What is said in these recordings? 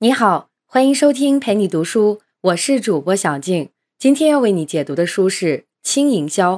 你好，欢迎收听陪你读书，我是主播小静。今天要为你解读的书是《轻营销》。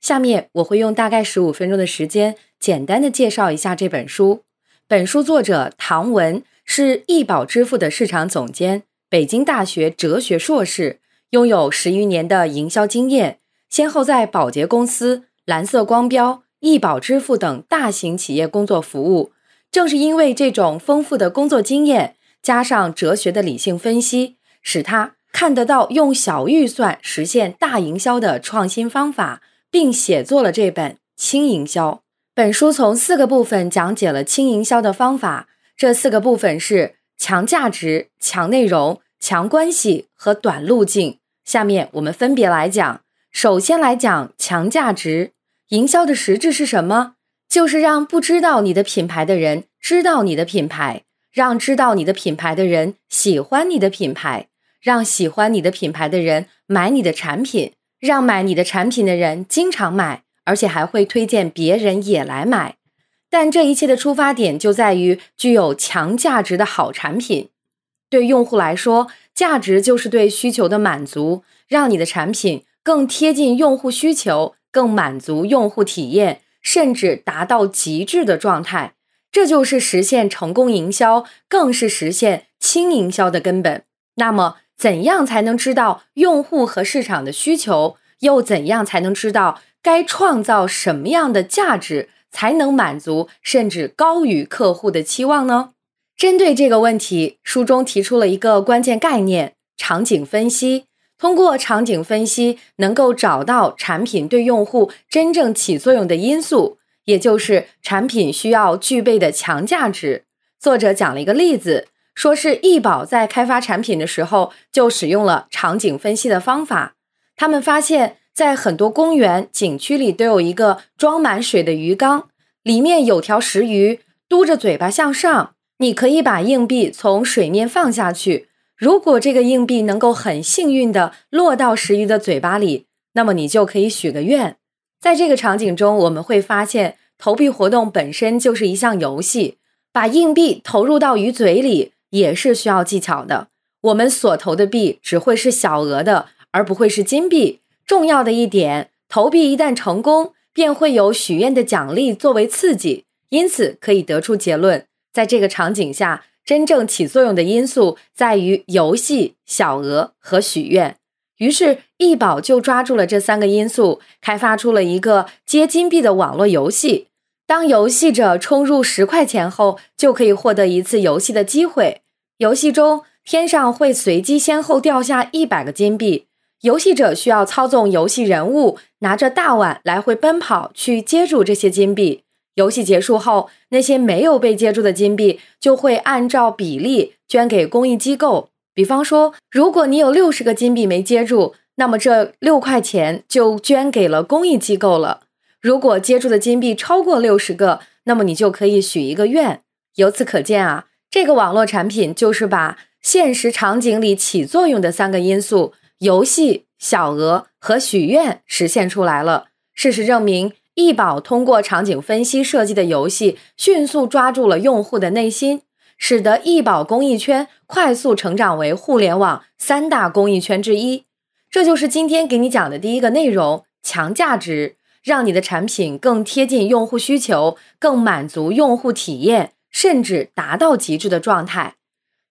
下面我会用大概十五分钟的时间，简单的介绍一下这本书。本书作者唐文是易宝支付的市场总监，北京大学哲学硕士，拥有十余年的营销经验，先后在宝洁公司、蓝色光标、易宝支付等大型企业工作服务。正是因为这种丰富的工作经验。加上哲学的理性分析，使他看得到用小预算实现大营销的创新方法，并写作了这本《轻营销》。本书从四个部分讲解了轻营销的方法，这四个部分是强价值、强内容、强关系和短路径。下面我们分别来讲。首先来讲强价值。营销的实质是什么？就是让不知道你的品牌的人知道你的品牌。让知道你的品牌的人喜欢你的品牌，让喜欢你的品牌的人买你的产品，让买你的产品的人经常买，而且还会推荐别人也来买。但这一切的出发点就在于具有强价值的好产品。对用户来说，价值就是对需求的满足，让你的产品更贴近用户需求，更满足用户体验，甚至达到极致的状态。这就是实现成功营销，更是实现轻营销的根本。那么，怎样才能知道用户和市场的需求？又怎样才能知道该创造什么样的价值，才能满足甚至高于客户的期望呢？针对这个问题，书中提出了一个关键概念：场景分析。通过场景分析，能够找到产品对用户真正起作用的因素。也就是产品需要具备的强价值。作者讲了一个例子，说是易宝在开发产品的时候就使用了场景分析的方法。他们发现，在很多公园、景区里都有一个装满水的鱼缸，里面有条石鱼嘟着嘴巴向上。你可以把硬币从水面放下去，如果这个硬币能够很幸运的落到石鱼的嘴巴里，那么你就可以许个愿。在这个场景中，我们会发现投币活动本身就是一项游戏，把硬币投入到鱼嘴里也是需要技巧的。我们所投的币只会是小额的，而不会是金币。重要的一点，投币一旦成功，便会有许愿的奖励作为刺激。因此，可以得出结论，在这个场景下，真正起作用的因素在于游戏、小额和许愿。于是，易宝就抓住了这三个因素，开发出了一个接金币的网络游戏。当游戏者充入十块钱后，就可以获得一次游戏的机会。游戏中，天上会随机先后掉下一百个金币，游戏者需要操纵游戏人物，拿着大碗来回奔跑去接住这些金币。游戏结束后，那些没有被接住的金币就会按照比例捐给公益机构。比方说，如果你有六十个金币没接住，那么这六块钱就捐给了公益机构了。如果接住的金币超过六十个，那么你就可以许一个愿。由此可见啊，这个网络产品就是把现实场景里起作用的三个因素——游戏、小额和许愿——实现出来了。事实证明，易宝通过场景分析设计的游戏，迅速抓住了用户的内心。使得易宝公益圈快速成长为互联网三大公益圈之一。这就是今天给你讲的第一个内容：强价值，让你的产品更贴近用户需求，更满足用户体验，甚至达到极致的状态。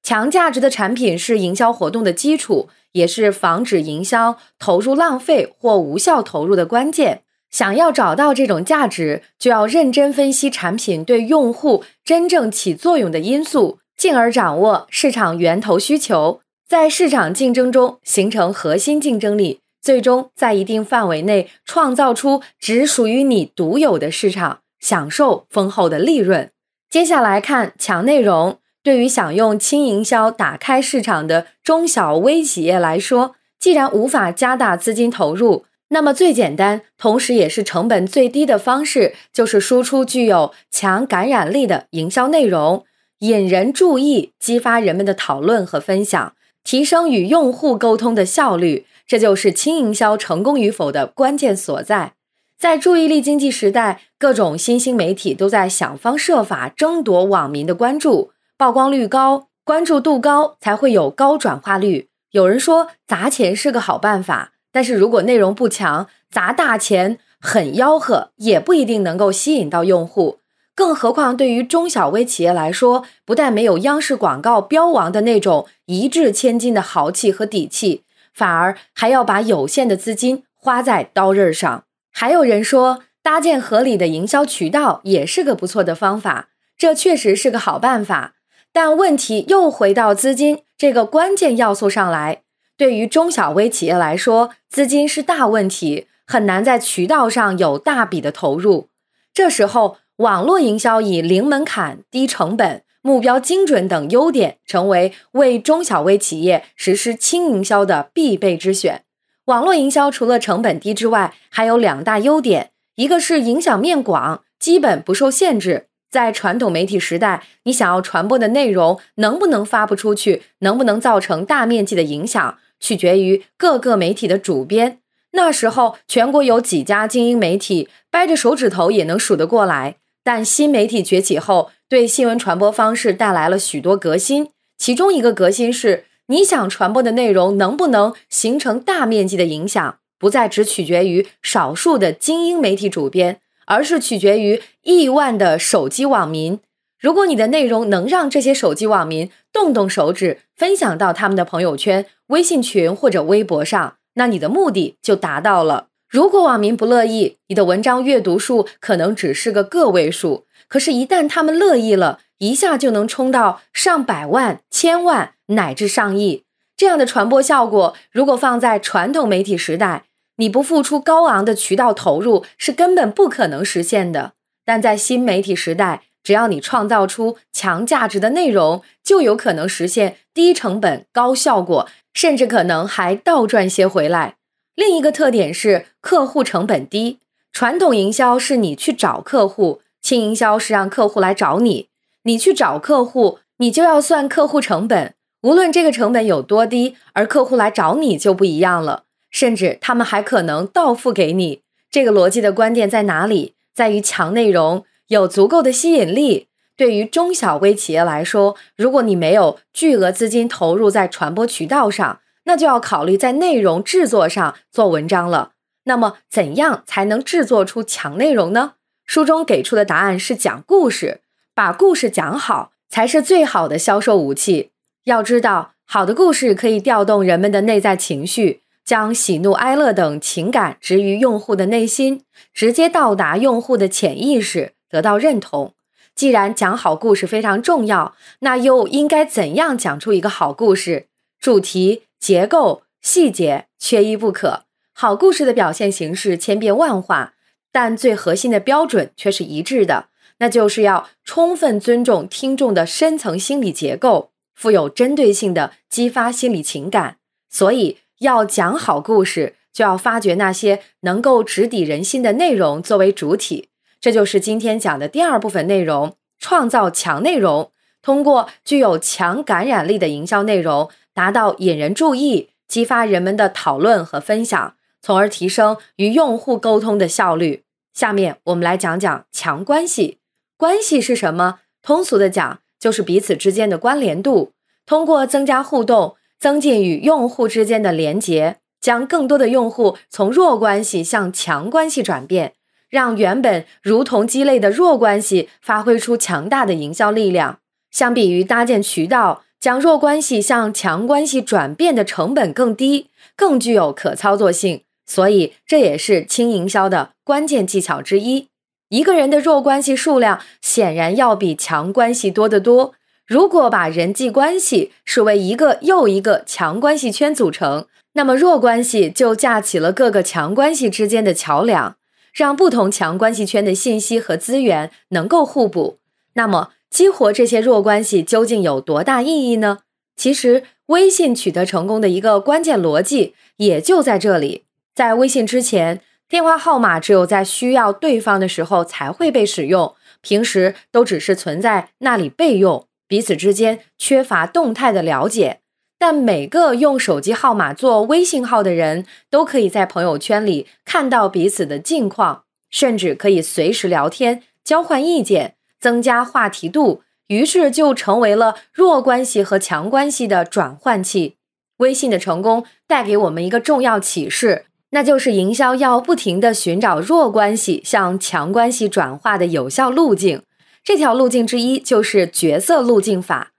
强价值的产品是营销活动的基础，也是防止营销投入浪费或无效投入的关键。想要找到这种价值，就要认真分析产品对用户真正起作用的因素，进而掌握市场源头需求，在市场竞争中形成核心竞争力，最终在一定范围内创造出只属于你独有的市场，享受丰厚的利润。接下来看强内容，对于想用轻营销打开市场的中小微企业来说，既然无法加大资金投入。那么最简单，同时也是成本最低的方式，就是输出具有强感染力的营销内容，引人注意，激发人们的讨论和分享，提升与用户沟通的效率。这就是轻营销成功与否的关键所在。在注意力经济时代，各种新兴媒体都在想方设法争夺网民的关注，曝光率高，关注度高才会有高转化率。有人说砸钱是个好办法，但是如果内容不强，砸大钱很吆喝，也不一定能够吸引到用户。更何况对于中小微企业来说，不但没有央视广告标王的那种一掷千金的豪气和底气，反而还要把有限的资金花在刀刃上。还有人说，搭建合理的营销渠道也是个不错的方法，这确实是个好办法。但问题又回到资金这个关键要素上来。对于中小微企业来说，资金是大问题，很难在渠道上有大笔的投入。这时候，网络营销以零门槛、低成本、目标精准等优点，成为为中小微企业实施轻营销的必备之选。网络营销除了成本低之外，还有两大优点：一个是影响面广，基本不受限制。在传统媒体时代，你想要传播的内容能不能发布出去，能不能造成大面积的影响，取决于各个媒体的主编。那时候，全国有几家精英媒体，掰着手指头也能数得过来。但新媒体崛起后，对新闻传播方式带来了许多革新。其中一个革新是，你想传播的内容能不能形成大面积的影响，不再只取决于少数的精英媒体主编。而是取决于亿万的手机网民。如果你的内容能让这些手机网民动动手指分享到他们的朋友圈、微信群或者微博上，那你的目的就达到了。如果网民不乐意，你的文章阅读数可能只是个个位数。可是，一旦他们乐意了，一下就能冲到上百万、千万乃至上亿。这样的传播效果，如果放在传统媒体时代，你不付出高昂的渠道投入是根本不可能实现的，但在新媒体时代，只要你创造出强价值的内容，就有可能实现低成本高效果，甚至可能还倒赚些回来。另一个特点是客户成本低。传统营销是你去找客户，轻营销是让客户来找你。你去找客户，你就要算客户成本，无论这个成本有多低，而客户来找你就不一样了。甚至他们还可能倒付给你。这个逻辑的关键在哪里？在于强内容，有足够的吸引力。对于中小微企业来说，如果你没有巨额资金投入在传播渠道上，那就要考虑在内容制作上做文章了。那么，怎样才能制作出强内容呢？书中给出的答案是讲故事，把故事讲好才是最好的销售武器。要知道，好的故事可以调动人们的内在情绪。将喜怒哀乐等情感植于用户的内心，直接到达用户的潜意识，得到认同。既然讲好故事非常重要，那又应该怎样讲出一个好故事？主题、结构、细节缺一不可。好故事的表现形式千变万化，但最核心的标准却是一致的，那就是要充分尊重听众的深层心理结构，富有针对性的激发心理情感。所以。要讲好故事，就要发掘那些能够直抵人心的内容作为主体。这就是今天讲的第二部分内容：创造强内容，通过具有强感染力的营销内容，达到引人注意、激发人们的讨论和分享，从而提升与用户沟通的效率。下面我们来讲讲强关系。关系是什么？通俗的讲，就是彼此之间的关联度。通过增加互动。增进与用户之间的连结，将更多的用户从弱关系向强关系转变，让原本如同鸡肋的弱关系发挥出强大的营销力量。相比于搭建渠道，将弱关系向强关系转变的成本更低，更具有可操作性。所以，这也是轻营销的关键技巧之一。一个人的弱关系数量显然要比强关系多得多。如果把人际关系视为一个又一个强关系圈组成，那么弱关系就架起了各个强关系之间的桥梁，让不同强关系圈的信息和资源能够互补。那么，激活这些弱关系究竟有多大意义呢？其实，微信取得成功的一个关键逻辑也就在这里。在微信之前，电话号码只有在需要对方的时候才会被使用，平时都只是存在那里备用。彼此之间缺乏动态的了解，但每个用手机号码做微信号的人都可以在朋友圈里看到彼此的近况，甚至可以随时聊天、交换意见、增加话题度，于是就成为了弱关系和强关系的转换器。微信的成功带给我们一个重要启示，那就是营销要不停地寻找弱关系向强关系转化的有效路径。这条路径之一就是角色路径法，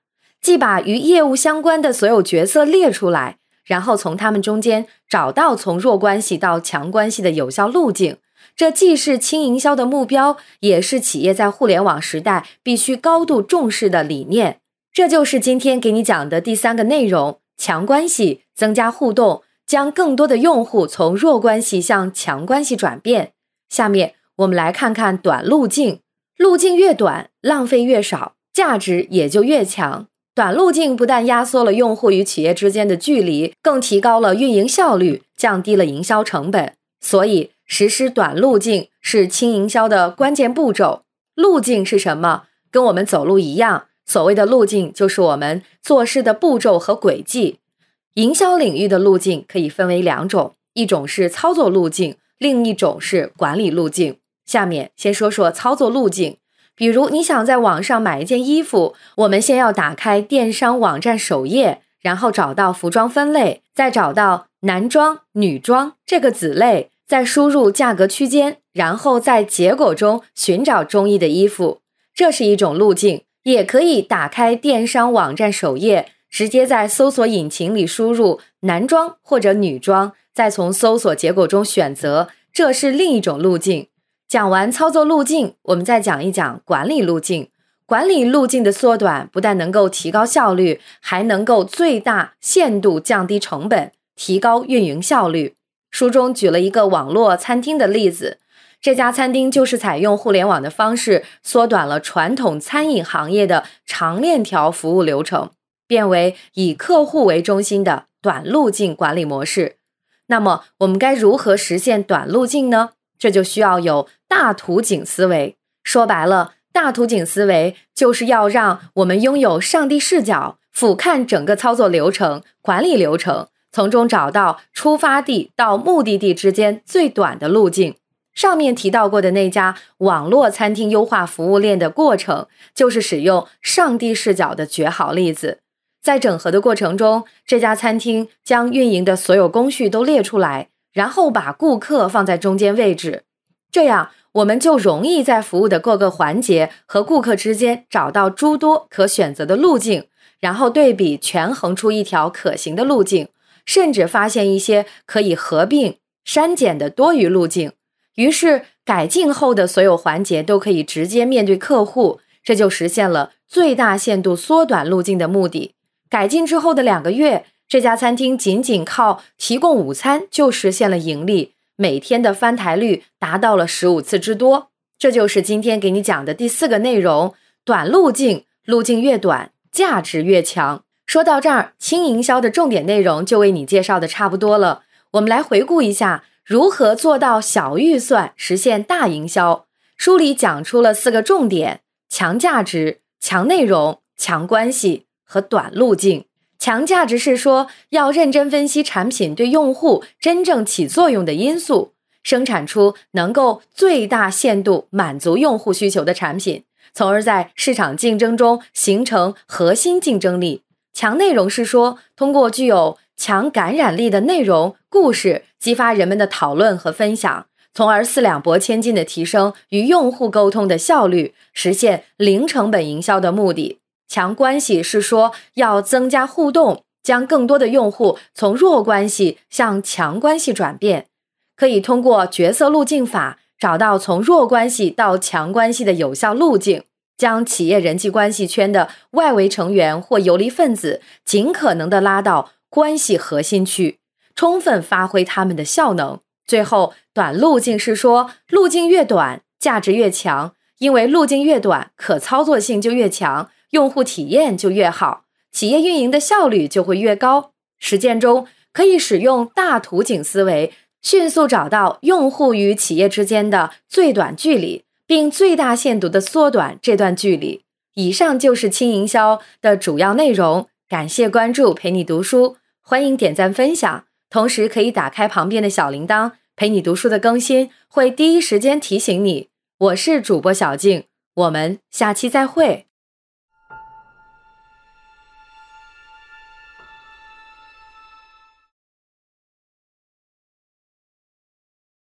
即把与业务相关的所有角色列出来，然后从他们中间找到从弱关系到强关系的有效路径。这既是轻营销的目标，也是企业在互联网时代必须高度重视的理念。这就是今天给你讲的第三个内容：强关系，增加互动，将更多的用户从弱关系向强关系转变。下面我们来看看短路径。路径越短，浪费越少，价值也就越强。短路径不但压缩了用户与企业之间的距离，更提高了运营效率，降低了营销成本。所以。实施短路径是轻营销的关键步骤。路径是什么？跟我们走路一样。所谓的路径，就是我们做事的步骤和轨迹。营销领域的路径可以分为两种，一种是操作路径，另一种是管理路径。下面先说说操作路径。比如，你想在网上买一件衣服，我们先要打开电商网站首页，然后找到服装分类，再找到男装、女装这个子类。再输入价格区间，然后在结果中寻找中意的衣服，这是一种路径。也可以打开电商网站首页，直接在搜索引擎里输入男装或者女装，再从搜索结果中选择，这是另一种路径。讲完操作路径，我们再讲一讲管理路径。管理路径的缩短，不但能够提高效率，还能够最大限度降低成本，提高运营效率。书中举了一个网络餐厅的例子，这家餐厅就是采用互联网的方式，缩短了传统餐饮行业的长链条服务流程，变为以客户为中心的短路径管理模式。那么，我们该如何实现短路径呢？这就需要有大图景思维。说白了，大图景思维就是要让我们拥有上帝视角，俯瞰整个操作流程、管理流程。从中找到出发地到目的地之间最短的路径。上面提到过的那家网络餐厅优化服务链的过程，就是使用上帝视角的绝好例子。在整合的过程中，这家餐厅将运营的所有工序都列出来，然后把顾客放在中间位置，这样我们就容易在服务的各个环节和顾客之间找到诸多可选择的路径，然后对比权衡出一条可行的路径。甚至发现一些可以合并删减的多余路径，于是改进后的所有环节都可以直接面对客户，这就实现了最大限度缩短路径的目的。改进之后的两个月，这家餐厅仅仅靠提供午餐就实现了盈利，每天的翻台率达到了十五次之多。这就是今天给你讲的第四个内容：短路径，路径越短，价值越强。说到这儿，轻营销的重点内容就为你介绍的差不多了。我们来回顾一下如何做到小预算实现大营销。书里讲出了四个重点：强价值、强内容、强关系和短路径。强价值是说要认真分析产品对用户真正起作用的因素，生产出能够最大限度满足用户需求的产品，从而在市场竞争中形成核心竞争力。强内容是说，通过具有强感染力的内容故事，激发人们的讨论和分享，从而四两拨千斤的提升与用户沟通的效率，实现零成本营销的目的。强关系是说，要增加互动，将更多的用户从弱关系向强关系转变，可以通过角色路径法找到从弱关系到强关系的有效路径。将企业人际关系圈的外围成员或游离分子尽可能的拉到关系核心区，充分发挥他们的效能。最后，短路径是说，路径越短，价值越强，因为路径越短，可操作性就越强，用户体验就越好，企业运营的效率就会越高。实践中可以使用大图景思维，迅速找到用户与企业之间的最短距离。并最大限度的缩短这段距离。以上就是轻营销的主要内容。感谢关注，陪你读书，欢迎点赞分享，同时可以打开旁边的小铃铛，陪你读书的更新会第一时间提醒你。我是主播小静，我们下期再会。